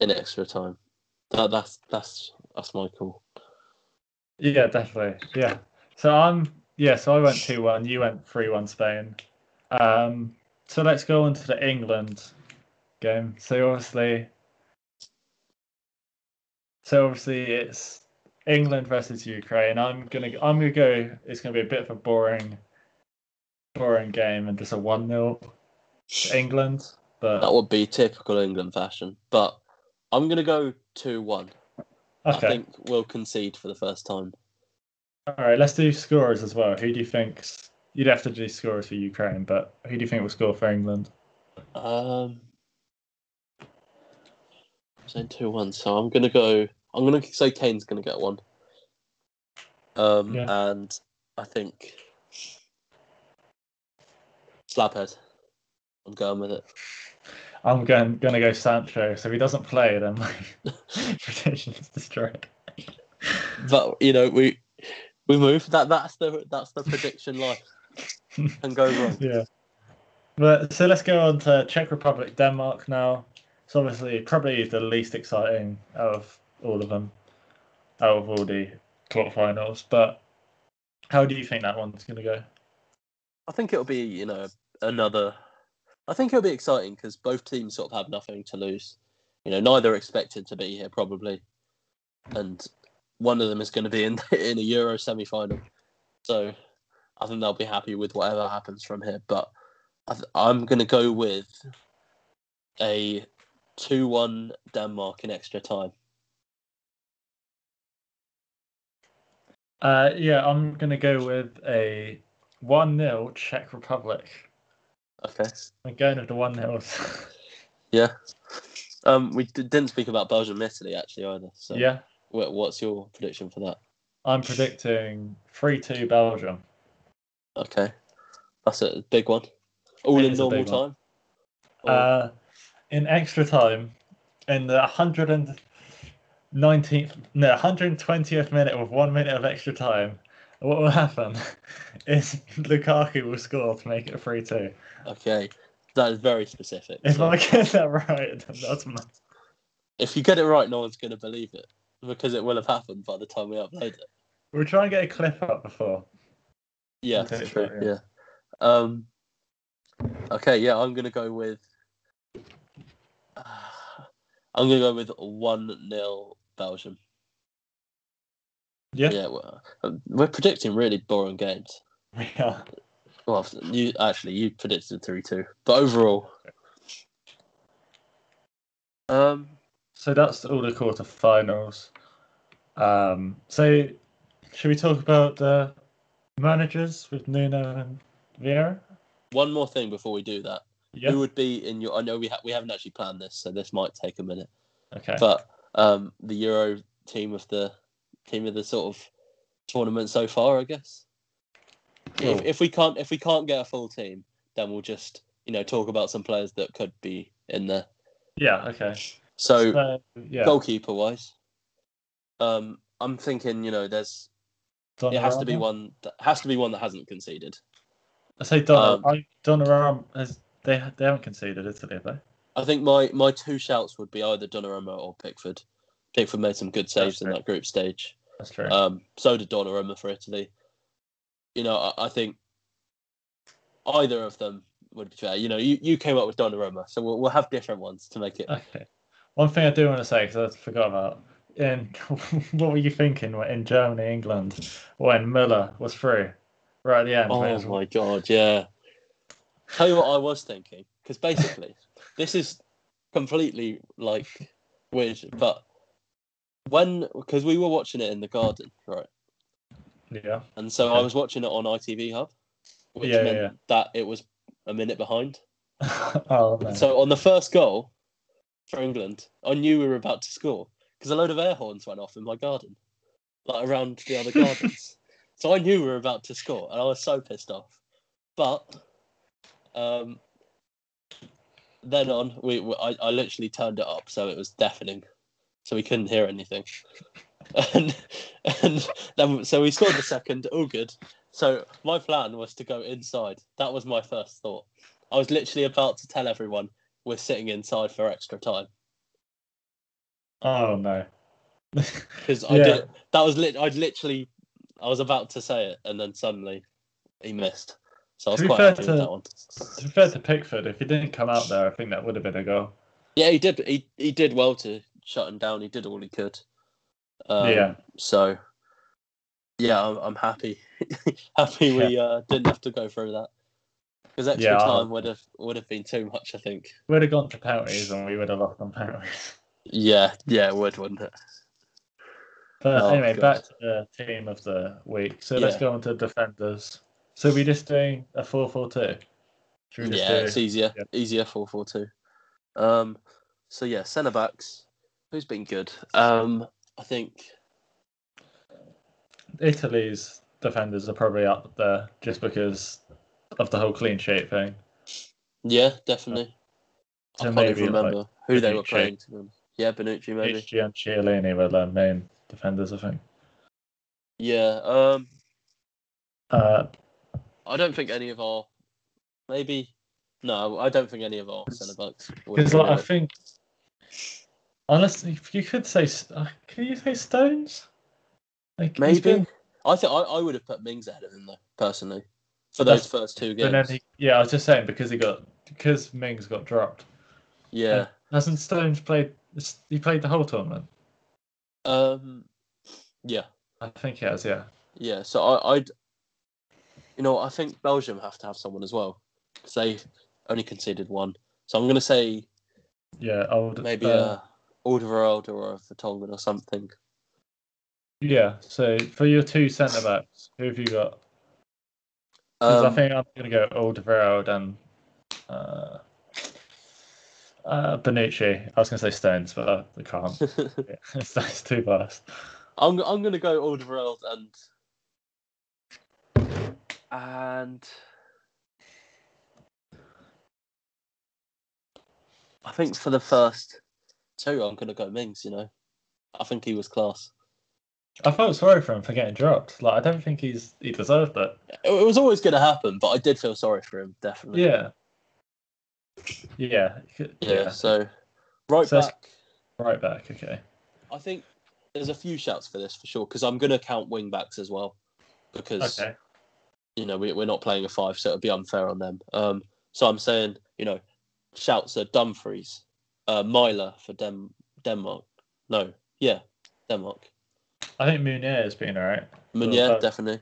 in extra time. That that's that's that's my call. Yeah, definitely. Yeah. So I'm yeah, so I went two one, you went three one Spain. Um so let's go on to the England game. So obviously so obviously it's England versus Ukraine. I'm gonna I'm gonna go it's gonna be a bit of a boring boring game and just a one 0 England. That would be typical England fashion, but I'm gonna go two one. I okay. think we'll concede for the first time. All right, let's do scorers as well. Who do you think's you'd have to do scorers for Ukraine, but who do you think will score for England? Um, I'm saying two one, so I'm gonna go. I'm gonna say Kane's gonna get one. Um, Yeah. and I think Slabhead. I'm going with it. I'm going gonna go Sancho. So if he doesn't play, then my prediction is destroyed. But you know, we we move. That that's the that's the prediction life. Can go wrong. Yeah. But so let's go on to Czech Republic, Denmark now. It's obviously probably the least exciting out of all of them, out of all the quarterfinals. But how do you think that one's gonna go? I think it'll be you know another. I think it'll be exciting because both teams sort of have nothing to lose. You know, neither expected to be here probably. and one of them is going to be in in a Euro semi final. So I think they'll be happy with whatever happens from here. But I th- I'm going to go with a two-one Denmark in extra time. Uh, yeah, I'm gonna go with a one 0 Czech Republic. Okay. I'm going with the one 0 Yeah. Um, we d- didn't speak about Belgium, Italy actually either. So yeah, wh- what's your prediction for that? I'm predicting three two Belgium. Okay, that's a big one. All It in normal time. Or- Uh, in extra time, in the 119th, no, 120th minute with one minute of extra time, what will happen is Lukaku will score to make it 3 2. okay, that is very specific. If So I get that right, then that's mad. if you get it right, no one's going to believe it because it will have happened by the time we upload it. We'll try and get a clip up before. Yeah, Okay, true. so, Yeah. Um. Okay. Yeah, I'm gonna go with. Uh, I'm gonna go with one 0 Belgium. Yeah, Yeah, well, uh, we're predicting really boring games. we are. Well, you actually you predicted three two, but overall, um, So that's all the quarterfinals. Um, so should we talk about the managers with Nuno and Vieira? one more thing before we do that. Yeah. Who would be in your? I know we ha- we haven't actually planned this, so this might take a minute. Okay. But um, the Euro team of the team of the sort of tournament so far, I guess. Cool. If, if we can't if we can't get a full team, then we'll just you know talk about some players that could be in there. yeah. Okay. So So, yeah. goalkeeper wise, um, I'm thinking you know there's it has to be one that has to be one that hasn't conceded. I say Don. um, Donnarumma has they they haven't conceded Italy, have they? I think my my two shouts would be either Donnarumma or Pickford. Pickford made some good saves in that group stage. That's true. Um, so did Donnarumma for Italy. You know, I, I think either of them would be fair. You know, you, you came up with Donnarumma, so we'll, we'll have different ones to make it. okay. One thing I do want to say because I forgot about. In what were you thinking in Germany, England, when Müller was through right at the end? Oh my god, yeah. Tell you what I was thinking, because basically, this is completely like weird, but when because we were watching it in the garden, right? Yeah. And so I was watching it on ITV Hub, which Yeah, meant yeah. that it was a minute behind. oh no. So on the first goal for England, I knew we were about to score because a load of air horns went off in my garden, like around the other gardens. So I knew we were about to score, and I was so pissed off. But um, then on, we, we I, I literally turned it up so it was deafening, so we couldn't hear anything. And and then so we scored the second, all good. So my plan was to go inside. That was my first thought. I was literally about to tell everyone we're sitting inside for extra time oh no. because I Yeah. did. That was lit. I'd literally, I was about to say it, and then suddenly he missed. So I was To quite happy with to- that one. To be fair to Pickford, if he didn't come out there, I think that would have been a goal. Yeah, he did. He he did well to shut him down. He did all he could. Um, Yeah. So, yeah, I'm, I'm happy. happy we uh, didn't have to go through that because extra Yeah, time would have would have been too much. I think. We'd have gone to penalties and we would have lost on penalties. Yeah, yeah, it would, wouldn't it? But Oh, anyway, God. back to the team of the week. So let's go on to defenders. So we're just doing a 4 4 2? Should we just Yeah, do it's easier. yeah. Easier four four two. Um so yeah, centre backs. Who's been good? Um I think Italy's defenders are probably up there just because of the whole clean sheet thing. yeah, definitely. So I can't even like remember who they were playing to them. Yeah, Bonucci maybe. HG and Chiellini were the main defenders, I think. Yeah. Um Uh, I don't think any of our maybe no, I don't think any of our centre backs Because like, I think, honestly, if you could say, uh, can you say Stones? Like maybe been- I think I, I would have put Mings ahead of him though, personally. For those That's- first two games. he, yeah, I was just saying because he got because Mings got dropped. yeah. Hasn't Stones played? He played the whole tournament. Um, yeah, I think he has. Yeah. yeah. So I, I'd, you know, I think Belgium have to have someone as well because they only conceded one. So I'm going to say Yeah. Old. maybe uh, a Alderweireld or a Vertonghen or something. Yeah. So for your two centre backs, who have you got? 'Cause Um, I think I'm going to go Alderweireld and uh, uh, Bonucci. I was going to say Stones, but I, I can't. yeah, Stones too biased. I'm I'm gonna go Alderweireld and and I think for the first two, I'm gonna go Mings. You know, I think he was class. I felt sorry for him for getting dropped. Like I don't think he's he deserved it. It, it was always gonna happen, but I did feel sorry for him, definitely. Yeah. Yeah. yeah. Yeah. So right So back, Right back. Okay. I think there's a few shouts for this for sure because I'm gonna count wing backs as well because Okay. you know, we, we're not playing a five, so it'd be unfair on them. Um, so I'm saying, you know, shouts are Dumfries, uh, Maehle for Dem- Denmark. No, yeah, Denmark. I think Meunier has been alright. Meunier, both. definitely.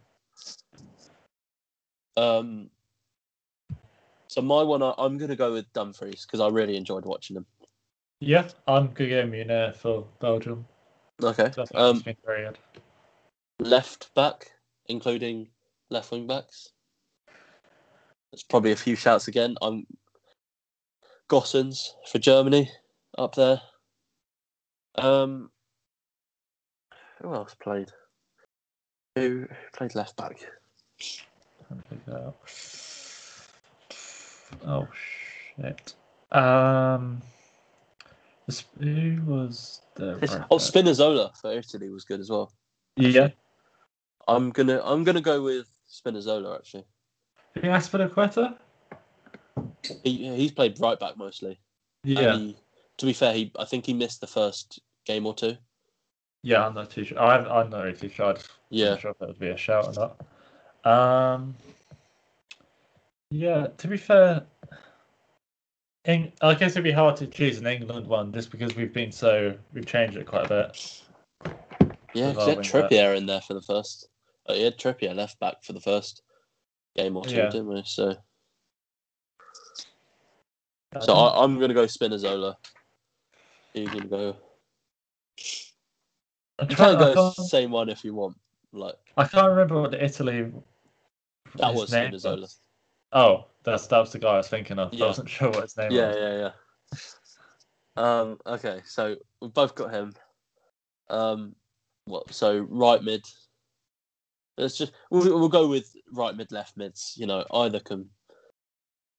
Um, so my one, I, I'm going to go with Dumfries because I really enjoyed watching him. Yeah, I'm gonna go Meunier for Belgium. Okay. Um, been very good. left back, including left wing backs. There's probably a few shouts again. I'm Gosens for Germany up there. Um, who else played? Who, who played left back? Let me figure that out. Oh shit. Um, who was the right oh. Spinazzola for Italy was good as well. Yeah, I'm gonna I'm gonna go with Spinazzola actually. I think Azpilicueta. He he's played right back mostly. Yeah, he- to be fair, he I think he missed the first game or two. yeah. I'm not too sure. I'm, I'm not really too sure. I just Yeah. sure if that would be a shout or not. Um, yeah. To be fair, I guess it'd be hard to choose an England one just because we've been so we've changed it quite a bit. Yeah, with 'cause he had. Trippier in there for the first. Uh, he had Trippier left back for the first game or two, Yeah. didn't we? So, I so I, I'm going to go Spinazzola. Going to go. I'm You can I go same one if you want. Like I can't remember what the Italy. that was Spinazzola. was. Oh, that's that was the guy I was thinking of. Yeah. I wasn't sure what his name Yeah, was. yeah, yeah. yeah. Um. Okay, so we've both got him. Um. What? So right mid. Let's just we'll, we'll go with right mid, left mids. You know, either can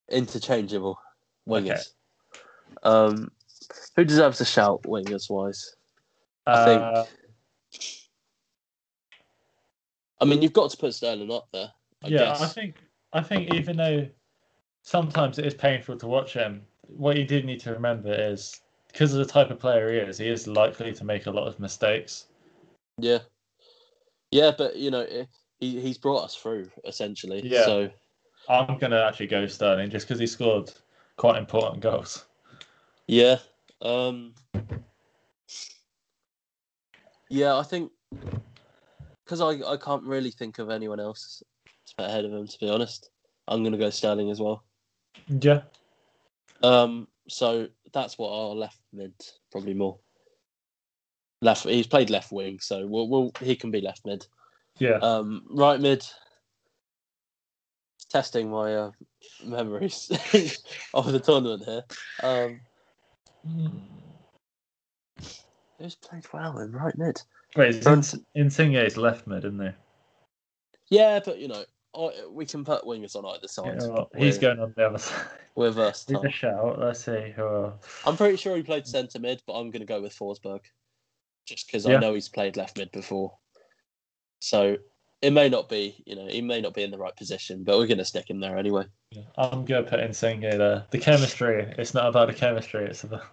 interchangeable wingers. Um. Who deserves a shout, wingers wise? I think. Uh, I mean, you've got to put Sterling up there. I yeah, guess. I think I think even though sometimes it is painful to watch him, what you do need to remember is because of the type of player he is, he is likely to make a lot of mistakes. Yeah. Yeah, but you know, eh, he he's brought us through essentially. Yeah. So I'm gonna actually go Sterling just because he scored quite important goals. Yeah. Um Yeah, I think because I, I can't really think of anyone else to ahead of him to be honest. I'm gonna go Sterling as well. Yeah, Um so that's what our left mid probably more. Left he's played left wing, so we'll, we'll he can be left mid. yeah. Um right mid testing my uh, memories of the tournament here. Um who's played well in right mid? Wait, it's Ins- Insigne's left mid, isn't he? Yeah, but you know, I, we can put wingers on either side. Yeah, well, he's going on the other side. We're versatile. a shout. Let's see. Are... I'm pretty sure he played centre mid, but I'm going to go with Forsberg, just because Yeah. I know he's played left mid before. So it may not be, you know, he may not be in the right position, but we're going to stick him there anyway. I'm gonna put Insigne there. The chemistry. It's not about the chemistry. It's about.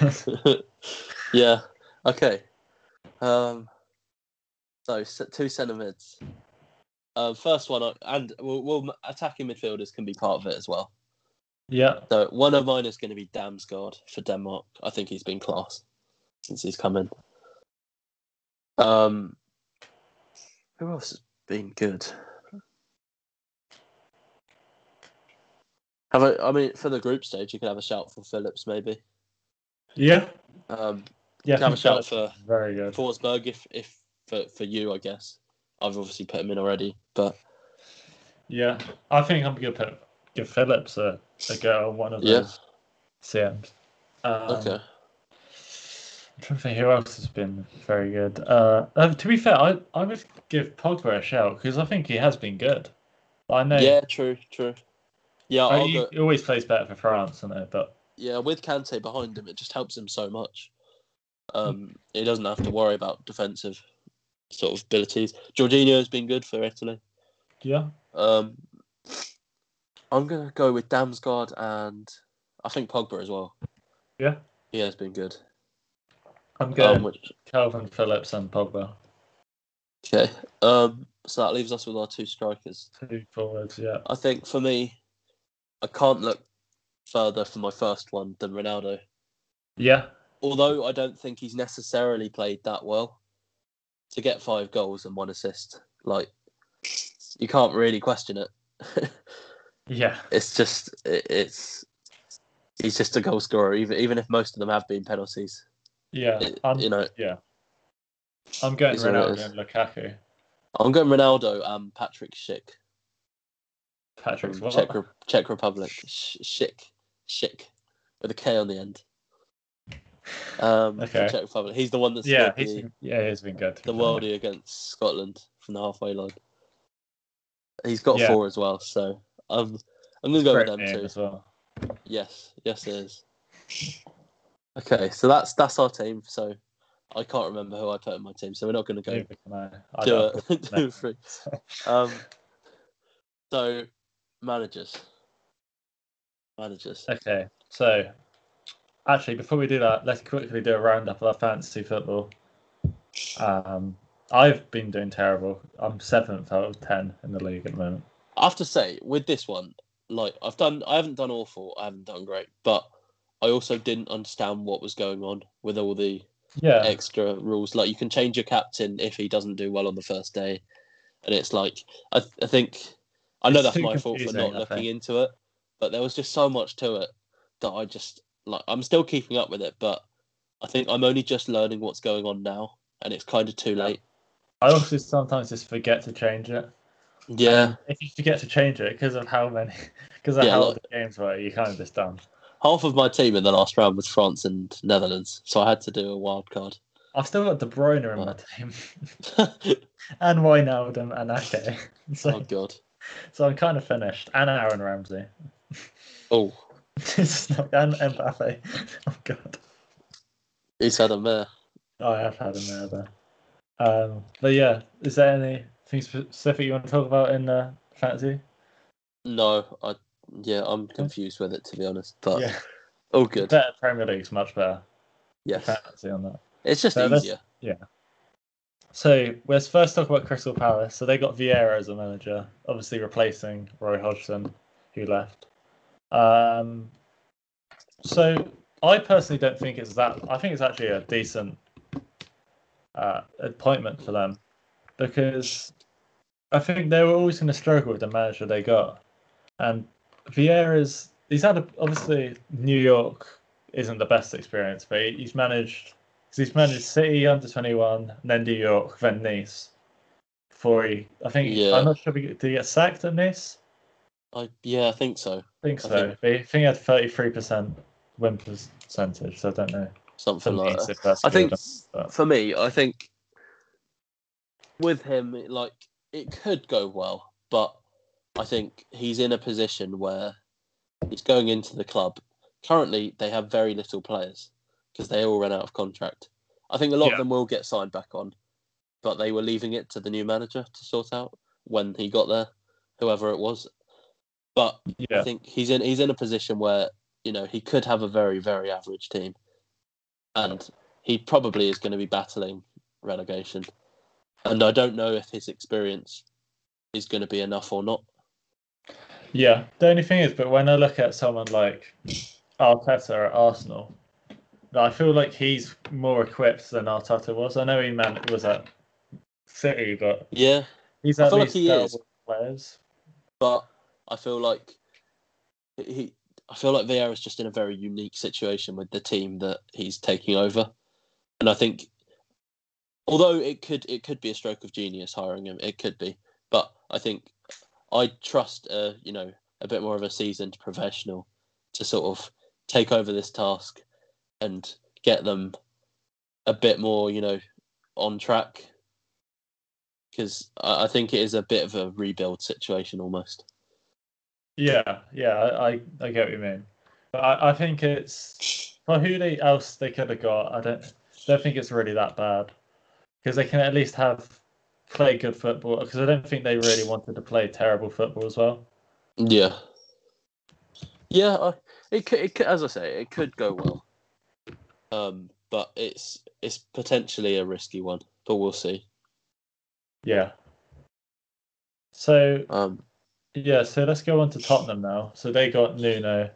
yeah. Okay. Um. So two centre mids. Um, first one, uh, and we'll, we'll attacking midfielders can be part of it as well. yeah. So one of mine is going to be Damsgaard for Denmark. I think he's been class since he's come in. Um, who else has been good? Have I mean, for the group stage, you could have a shout for Phillips, maybe. Yeah, Um, yeah. Can have a shout for- very good. Forsberg, if if for for you, I guess. I've obviously put him in already, but Yeah, I think I'm gonna put give Phillips a, a go on one of Yeah. those CMs. Um, okay. I'm trying to think who else has been very good. Uh, uh, to be fair, I I would give Pogba a shout because I think he has been good. I know. Yeah, true, true. Yeah, I- he, always plays better for France, I know, but yeah, with Kante behind him, it just helps him so much. Um, he doesn't have to worry about defensive sort of abilities. Jorginho has been good for Italy. yeah, Um, I'm gonna go with Damsgaard and I think Pogba as well. yeah. Yeah, has been good. I'm going Um, which, Kalvin Phillips and Pogba. okay. Um, so that leaves us with our two strikers. Two forwards, yeah. I think for me, I can't look further for my first one than Ronaldo. Yeah, Although I don't think he's necessarily played that well to get five goals and one assist. Like you can't really question it. yeah, it's just it, it's he's just a goal scorer. Even even if most of them have been penalties, yeah. It- I'm, you know. yeah. I'm going Is what it Ronaldo and Lukaku. I'm going Ronaldo and Patrik Schick Patrick? Czech, Czech Republic. Schick, Schick, with a K on the end. Um, Okay. Czech Republic. He's the one that's Yeah, scored he's the, been, yeah, he's been good. the worldie against Scotland from the halfway line. He's got Yeah. four as well, so I'm I'm gonna go with them too. as well. Yes, yes, it is. Okay, so that's that's our team. So I can't remember who I put in my team, so we're not going to go Neither can I. I do it. do three. Um, so managers, managers. Okay, so actually, before we do that, let's quickly do a roundup of our fantasy football. Um, I've been doing terrible. I'm seventh out of ten in the league at the moment. I have to say, with this one, like I've done, I haven't done awful. I haven't done great, but I also didn't understand what was going on with all the Yeah, extra rules. Like you can change your captain if he doesn't do well on the first day, and it's like I, I think I know It's that's my fault for not looking into it, but there was just so much to it that I just like. I'm still keeping up with it, but I think I'm only just learning what's going on now, and it's kind of too late. I also sometimes just forget to change it. Yeah, And if you forget to change it because of how many, because of Yeah, how like- the games were, you kind of just done. half of my team in the last round was France and Netherlands, so I had to do a wild card. I've still got De Bruyne in my team, and Wijnaldum and Ake. So, oh god. so I'm kind of finished. And Aaron Ramsey. Oh, it's not, and Mbappe. Oh god. he's had a mare. I have had a there, there. Um, but yeah, is there anything specific you want to talk about in uh, fantasy? No, I yeah, I'm confused with it to be honest, but yeah, all good. better Premier League's much better. Yes, Fantasy on that. it's just So let's- So let's first talk about Crystal Palace. So they got Vieira as a manager, obviously replacing Roy Hodgson, who left. Um, so I personally don't think it's that. I think it's actually a decent uh, appointment for them because I think they were always going to struggle with the manager they got, and Vieira's he's had a, obviously New York isn't the best experience, but he, he's managed. 'cause he's managed City under twenty one, then New York, then Nice. Before he, I think Yeah. I'm not sure. If he, did he get sacked at Nice? I yeah, I think so. I think I so. think- think he had thirty three percent win percentage. So I don't know. Something like that. I think but- for me, I think with him, it, like it could go well, but I think he's in a position where he's going into the club. Currently, they have very little players because they all ran out of contract. I think a lot Yeah. of them will get signed back on, but they were leaving it to the new manager to sort out when he got there, whoever it was. But I think he's in he's in a position where you know he could have a very very average team, and he probably is going to be battling relegation. And I don't know if his experience is going to be enough or not. yeah. The only thing is, but when I look at someone like Arteta at Arsenal, I feel like he's more equipped than Arteta was. I know he man was at City, but Yeah, he's I at feel like least he is. players. but I feel like he. I feel like Vieira's just in a very unique situation with the team that he's taking over, and I think, although it could it could be a stroke of genius hiring him, it could be, but I think I trust uh, you know a bit more of a seasoned professional to sort of take over this task and get them a bit more you know on track because I think it is a bit of a rebuild situation almost. Yeah, yeah, I, I, get what you mean. But I, I think it's for who they else they could have got. I don't don't think it's really that bad because they can at least have play good football. Because I don't think they really wanted to play terrible football as well. Yeah. Yeah, I, it could, it could, as I say, it could go well. Um, but it's it's potentially a risky one, but we'll see. Yeah. So Um, yeah, so let's go on to Tottenham now. So they got Nuno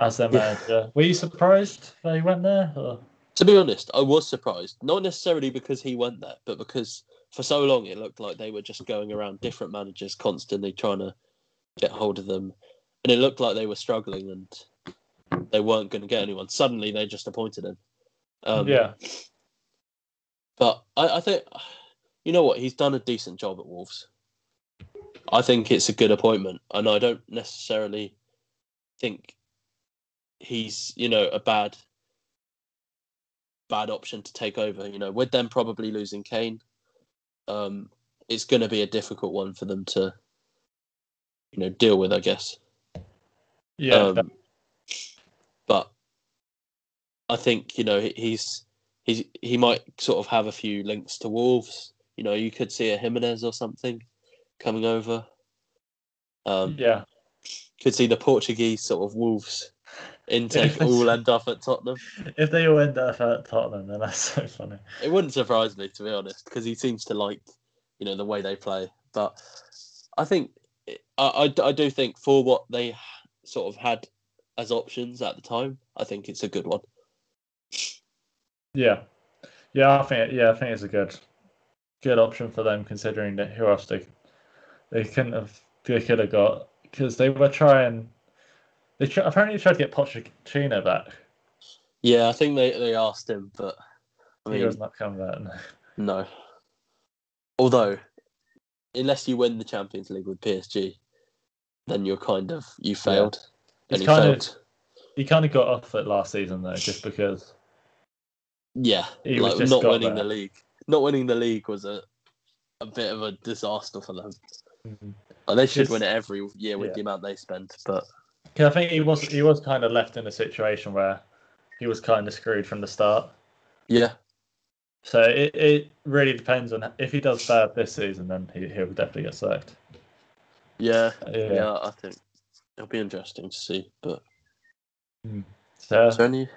as their manager. Were you surprised they went there? Or? to be honest, I was surprised, not necessarily because he went there, but because for so long it looked like they were just going around different managers constantly trying to get hold of them, and it looked like they were struggling and they weren't going to get anyone. Suddenly, they just appointed him. Um, yeah, But I, I think, you know what, he's done a decent job at Wolves. I think it's a good appointment, and I don't necessarily think he's, you know, a bad, bad option to take over. You know, with them probably losing Kane, um, it's going to be a difficult one for them to, you know, deal with. I guess. yeah, Um, but I think you know he's he's he might sort of have a few links to Wolves. You know, you could see a Jimenez or something coming over. Um, yeah. Could see the Portuguese sort of Wolves intake all end up at Tottenham. If they all end up at Tottenham, then that's so funny. It wouldn't surprise me to be honest, because he seems to like you know the way they play. But I think I, I, I do think for what they sort of had as options at the time, I think it's a good one. Yeah, yeah. I think yeah, I think it's a good, good option for them considering that who else they they couldn't have they could have got because they were trying. They tr- apparently tried to get Pochettino back. Yeah, I think they, they asked him, but I he was not coming back. no. no. Although, unless you win the Champions League with PSG, then you're kind of you failed. It's And he kind failed. of he kind of got off it last season though, just because yeah, he was like just not winning there. the league. Not winning the league was a a bit of a disaster for them. Like, they should win it every year with yeah. the amount they spend, but I think he was he was kind of left in a situation where he was kind of screwed from the start. yeah, So it, it really depends on if he does bad this season, then he he'll definitely get sacked. yeah, Yeah. yeah, I think it'll be interesting to see. But hmm. So is any?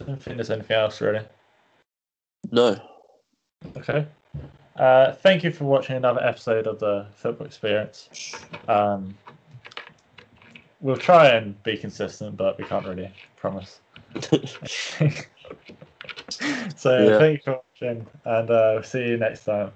I don't think there's anything else really. No. Okay. Uh, thank you for watching another episode of the Football Experience. Um, we'll try and be consistent, but we can't really promise. so Yeah. thank you for watching, and uh, see you next time.